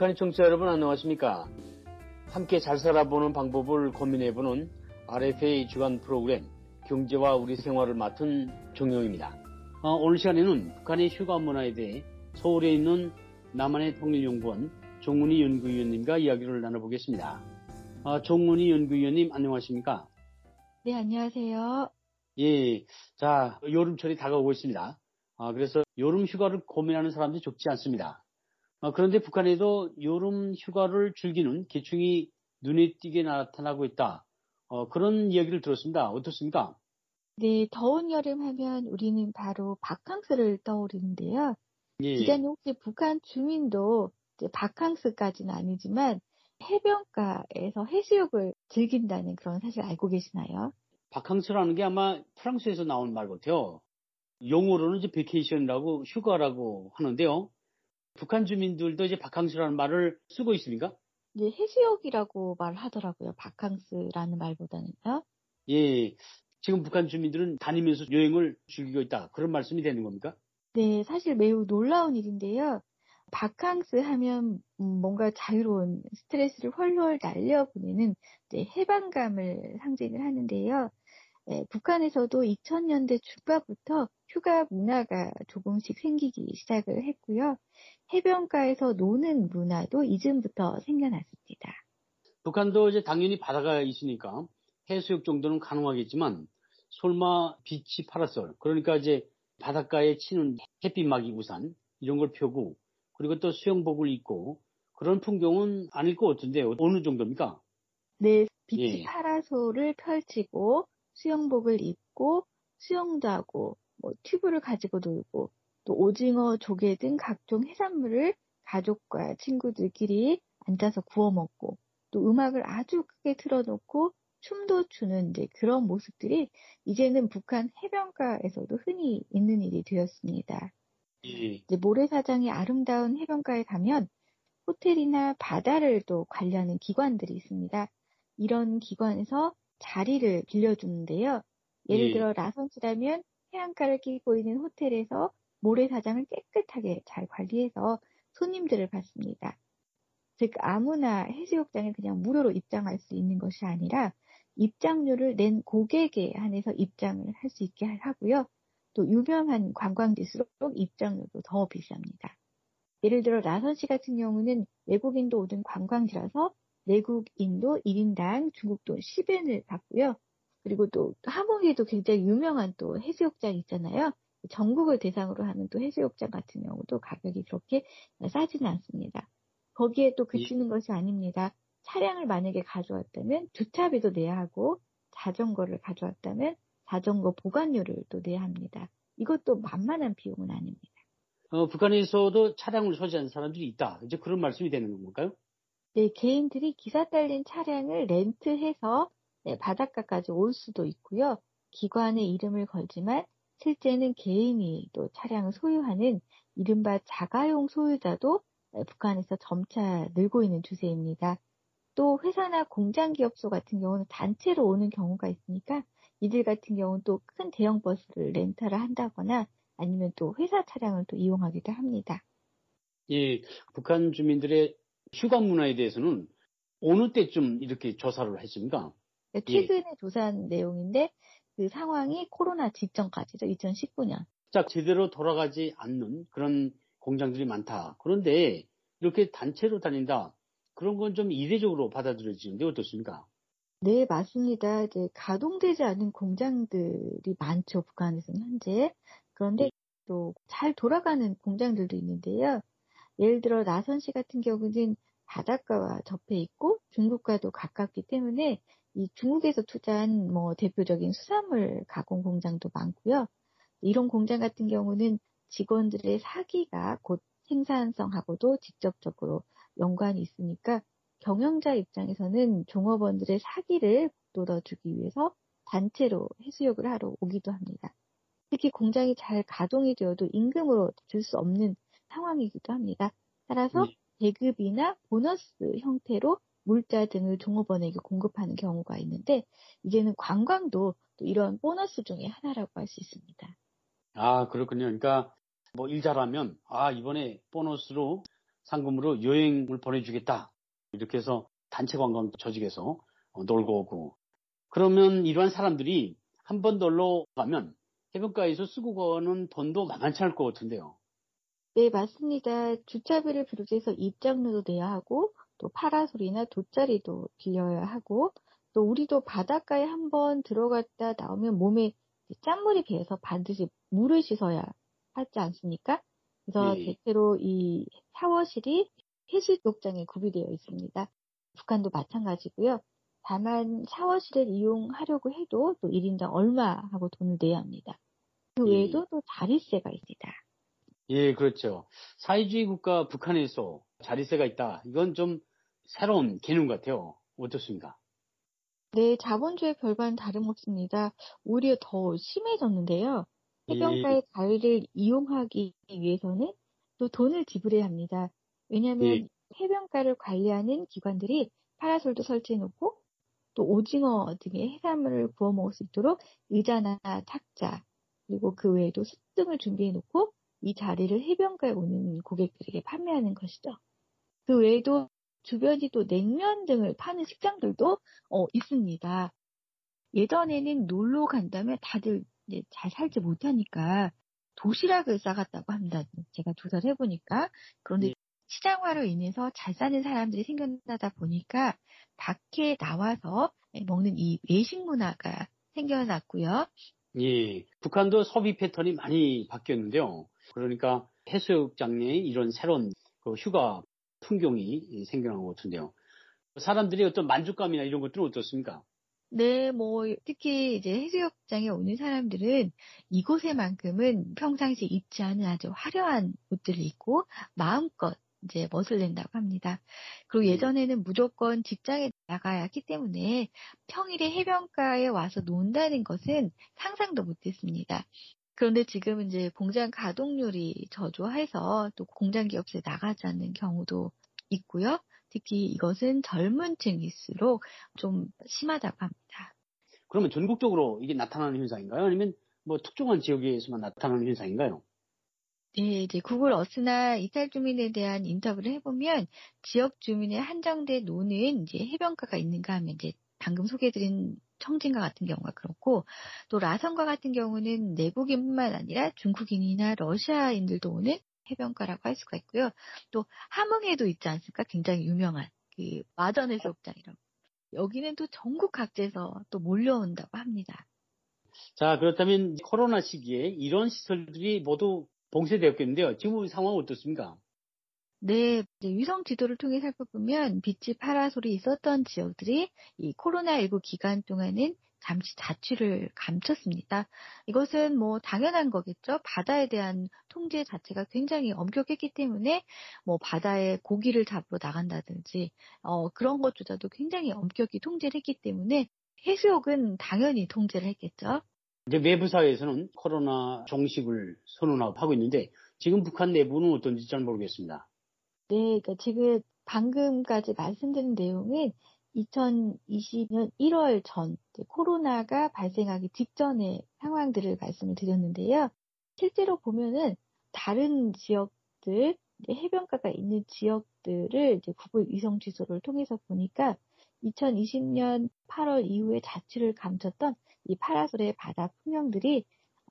북한의 청취자 여러분 안녕하십니까? 함께 잘 살아보는 방법을 고민해보는 RFA 주간 프로그램 경제와 우리 생활을 맡은 종영입니다. 어, 오늘 시간에는 북한의 휴가 문화에 대해 서울에 있는 남한의 통일연구원 종문희 연구위원님과 이야기를 나눠보겠습니다. 어, 종문희 연구위원님 안녕하십니까? 네, 안녕하세요. 예, 자 여름철이 다가오고 있습니다. 아, 그래서 여름 휴가를 고민하는 사람들이 적지 않습니다. 아, 그런데 북한에도 여름 휴가를 즐기는 계층이 눈에 띄게 나타나고 있다. 어, 그런 이야기를 들었습니다. 어떻습니까? 네, 더운 여름 하면 우리는 바로 바캉스를 떠오르는데요. 예. 기자님 혹시 북한 주민도 바캉스까지는 아니지만 해변가에서 해수욕을 즐긴다는 그런 사실 알고 계시나요? 바캉스라는 게 아마 프랑스에서 나온 말 같아요. 영어로는 이제 vacation이라고 휴가라고 하는데요. 북한 주민들도 이제 바캉스라는 말을 쓰고 있습니까? 네, 해수욕이라고 말하더라고요. 바캉스라는 말보다는요. 예. 지금 북한 주민들은 다니면서 여행을 즐기고 있다. 그런 말씀이 되는 겁니까? 네, 사실 매우 놀라운 일인데요. 바캉스 하면 뭔가 자유로운 스트레스를 훨훨 날려보내는 해방감을 상징을 하는데요. 네, 북한에서도 2000년대 중반부터 휴가 문화가 조금씩 생기기 시작을 했고요. 해변가에서 노는 문화도 이전부터 생겨났습니다. 북한도 이제 당연히 바다가 있으니까 해수욕 정도는 가능하겠지만 설마 비치 파라솔 그러니까 이제 바닷가에 치는 햇빛막이 우산 이런 걸 펴고 그리고 또 수영복을 입고 그런 풍경은 아닐 것 같은데 어느 정도입니까? 네, 비치 예. 파라솔을 펼치고 수영복을 입고 수영도 하고 뭐 튜브를 가지고 놀고 또 오징어, 조개 등 각종 해산물을 가족과 친구들끼리 앉아서 구워 먹고 또 음악을 아주 크게 틀어놓고 춤도 추는 이제 그런 모습들이 이제는 북한 해변가에서도 흔히 있는 일이 되었습니다. 예. 이제 모래사장이 아름다운 해변가에 가면 호텔이나 바다를 또 관리하는 기관들이 있습니다. 이런 기관에서 자리를 빌려주는데요. 예를 예. 들어 라선지라면 해안가를 끼고 있는 호텔에서 모래사장을 깨끗하게 잘 관리해서 손님들을 받습니다. 즉 아무나 해수욕장에 그냥 무료로 입장할 수 있는 것이 아니라 입장료를 낸 고객에 한해서 입장을 할 수 있게 하고요. 또 유명한 관광지수록 입장료도 더 비쌉니다. 예를 들어 라선시 같은 경우는 외국인도 오는 관광지라서 내국인도 1인당 중국 돈 10엔을 받고요. 그리고 또 하몽에도 굉장히 유명한 또 해수욕장 있잖아요. 전국을 대상으로 하는 또 해수욕장 같은 경우도 가격이 그렇게 싸지는 않습니다. 거기에 또 그치는 예. 것이 아닙니다. 차량을 만약에 가져왔다면 주차비도 내야 하고 자전거를 가져왔다면 자전거 보관료를 또 내야 합니다. 이것도 만만한 비용은 아닙니다. 어, 북한에서도 차량을 소지하는 사람들이 있다. 이제 그런 말씀이 되는 건가요? 네, 개인들이 기사 딸린 차량을 렌트해서 네, 바닷가까지 올 수도 있고요. 기관의 이름을 걸지만 실제는 개인이 또 차량을 소유하는 이른바 자가용 소유자도 북한에서 점차 늘고 있는 추세입니다. 또 회사나 공장 기업소 같은 경우는 단체로 오는 경우가 있으니까 이들 같은 경우는 또 큰 대형 버스를 렌탈을 한다거나 아니면 또 회사 차량을 또 이용하기도 합니다. 예, 북한 주민들의 휴가 문화에 대해서는 어느 때쯤 이렇게 조사를 했습니까? 네, 최근에 예. 조사한 내용인데 그 상황이 코로나 직전까지죠. 2019년. 자, 제대로 돌아가지 않는 그런 공장들이 많다. 그런데 이렇게 단체로 다닌다. 그런 건 좀 이례적으로 받아들여지는데 어떻습니까? 네, 맞습니다. 이제 가동되지 않은 공장들이 많죠. 북한에서는 현재. 그런데 네. 또잘 돌아가는 공장들도 있는데요. 예를 들어 나선 시 같은 경우는 바닷가와 접해 있고 중국과도 가깝기 때문에 이 중국에서 투자한 뭐 대표적인 수산물 가공 공장도 많고요. 이런 공장 같은 경우는 직원들의 사기가 곧 생산성하고도 직접적으로 연관이 있으니까 경영자 입장에서는 종업원들의 사기를 돋아주기 위해서 단체로 해수욕을 하러 오기도 합니다. 특히 공장이 잘 가동이 되어도 임금으로 줄 수 없는 상황이기도 합니다. 따라서 네. 배급이나 보너스 형태로 물자 등을 종업원에게 공급하는 경우가 있는데 이제는 관광도 또 이런 보너스 중에 하나라고 할 수 있습니다. 아 그렇군요. 그러니까 뭐 일 잘하면 아 이번에 보너스로 상금으로 여행을 보내주겠다. 이렇게 해서 단체 관광 조직에서 어, 놀고 오고. 그러면 이러한 사람들이 한 번 놀러 가면 해변가에서 쓰고 가는 돈도 만만치 않을 것 같은데요. 네, 맞습니다. 주차비를 비롯해서 입장료도 내야 하고, 또 파라솔이나 돗자리도 빌려야 하고, 또 우리도 바닷가에 한번 들어갔다 나오면 몸에 짠물이 배어서 반드시 물을 씻어야 하지 않습니까? 그래서 예. 대체로 이 샤워실이 해수욕장에 구비되어 있습니다. 북한도 마찬가지고요. 다만 샤워실을 이용하려고 해도 또 1인당 얼마 하고 돈을 내야 합니다. 그 예. 외에도 또 자릿세가 있습니다. 예, 그렇죠. 사회주의 국가 북한에서 자리세가 있다. 이건 좀 새로운 개념 같아요. 어떻습니까? 네, 자본주의 별반 다름없습니다. 오히려 더 심해졌는데요. 해변가의 자리를 이용하기 위해서는 또 돈을 지불해야 합니다. 왜냐하면 예. 해변가를 관리하는 기관들이 파라솔도 설치해놓고 또 오징어 등의 해산물을 구워 먹을 수 있도록 의자나 탁자 그리고 그 외에도 숯 등을 준비해놓고 이 자리를 해변가에 오는 고객들에게 판매하는 것이죠. 그 외에도 주변이 또 냉면 등을 파는 식당들도 어, 있습니다. 예전에는 놀러 간다면 다들 이제 잘 살지 못하니까 도시락을 싸갔다고 합니다. 제가 조사를 해보니까. 그런데 예. 시장화로 인해서 잘 사는 사람들이 생겨나다 보니까 밖에 나와서 먹는 이 외식 문화가 생겨났고요. 예, 북한도 소비 패턴이 많이 바뀌었는데요. 그러니까 해수욕장에 이런 새로운 그 휴가 풍경이 생겨난 것 같은데요. 사람들이 어떤 만족감이나 이런 것들은 어떻습니까? 네, 뭐 특히 이제 해수욕장에 오는 사람들은 이곳에만큼은 평상시 입지 않은 아주 화려한 옷들을 입고 마음껏 이제 멋을 낸다고 합니다. 그리고 음. 예전에는 무조건 직장에 나가야 했기 때문에 평일에 해변가에 와서 논다는 것은 상상도 못했습니다. 그런데 지금 이제 공장 가동률이 저조해서 또 공장 기업소에 나가지 않는 경우도 있고요. 특히 이것은 젊은 층일수록 좀 심하다고 합니다. 그러면 전국적으로 이게 나타나는 현상인가요? 아니면 뭐 특정한 지역에서만 나타나는 현상인가요? 네, 이제 구글 어스나 이탈 주민에 대한 인터뷰를 해보면 지역 주민의 한정돼 노는 이제 해변가가 있는가 하면 이제 방금 소개해드린 청진과 같은 경우가 그렇고 또 라선과 같은 경우는 내국인뿐만 아니라 중국인이나 러시아인들도 오는 해변가라고 할 수가 있고요. 또 함흥에도 있지 않습니까? 굉장히 유명한 그 마전 해수욕장이라고. 여기는 또 전국 각지에서 또 몰려온다고 합니다. 자, 그렇다면 코로나 시기에 이런 시설들이 모두 봉쇄되었겠는데요. 지금 상황 어떻습니까? 네, 위성 지도를 통해 살펴보면 빛이 파라솔이 있었던 지역들이 이 코로나19 기간 동안은 잠시 자취를 감췄습니다. 이것은 뭐 당연한 거겠죠. 바다에 대한 통제 자체가 굉장히 엄격했기 때문에 뭐 바다에 고기를 잡으러 나간다든지 어, 그런 것조차도 굉장히 엄격히 통제를 했기 때문에 해수욕은 당연히 통제를 했겠죠. 이제 외부 사회에서는 코로나 종식을 선언하고 있는데 지금 북한 내부는 어떤지 잘 모르겠습니다. 네, 그러니까 지금 방금까지 말씀드린 내용은 2020년 1월 전 코로나가 발생하기 직전의 상황들을 말씀을 드렸는데요. 실제로 보면은 다른 지역들, 해변가가 있는 지역들을 이제 구글 위성 지도를 통해서 보니까 2020년 8월 이후에 자취를 감췄던 이 파라솔의 바다 풍경들이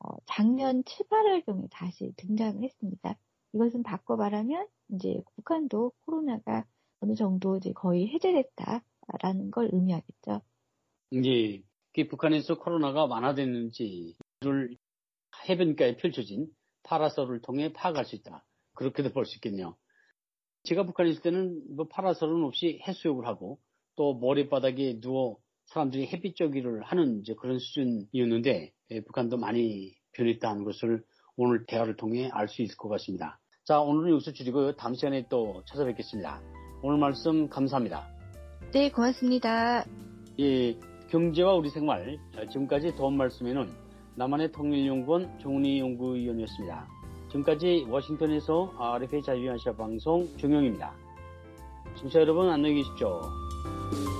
어, 작년 7, 8월경에 다시 등장을 했습니다. 이것은 바꿔 말하면 이제 북한도 코로나가 어느 정도 이제 거의 해제됐다라는 걸 의미하겠죠. 이제 북한에서 코로나가 완화됐는지를 해변가에 펼쳐진 파라솔을 통해 파악할 수 있다. 그렇게도 볼 수 있겠네요. 제가 북한에 있을 때는 뭐 파라솔은 없이 해수욕을 하고 또 모래바닥에 누워 사람들이 햇빛 쬐기를 하는 이제 그런 수준이었는데 예, 북한도 많이 변했다는 것을 오늘 대화를 통해 알 수 있을 것 같습니다. 자, 오늘은 여기서 줄이고요. 다음 시간에 또 찾아뵙겠습니다. 오늘 말씀 감사합니다. 네, 고맙습니다. 예, 경제와 우리 생활 지금까지 도움 말씀에는 남한의 통일연구원 종훈이 연구위원이었습니다. 지금까지 워싱턴에서 RFA 자유아시아 방송 종영입니다. 청취자 여러분 안녕히 계십시오. Bye.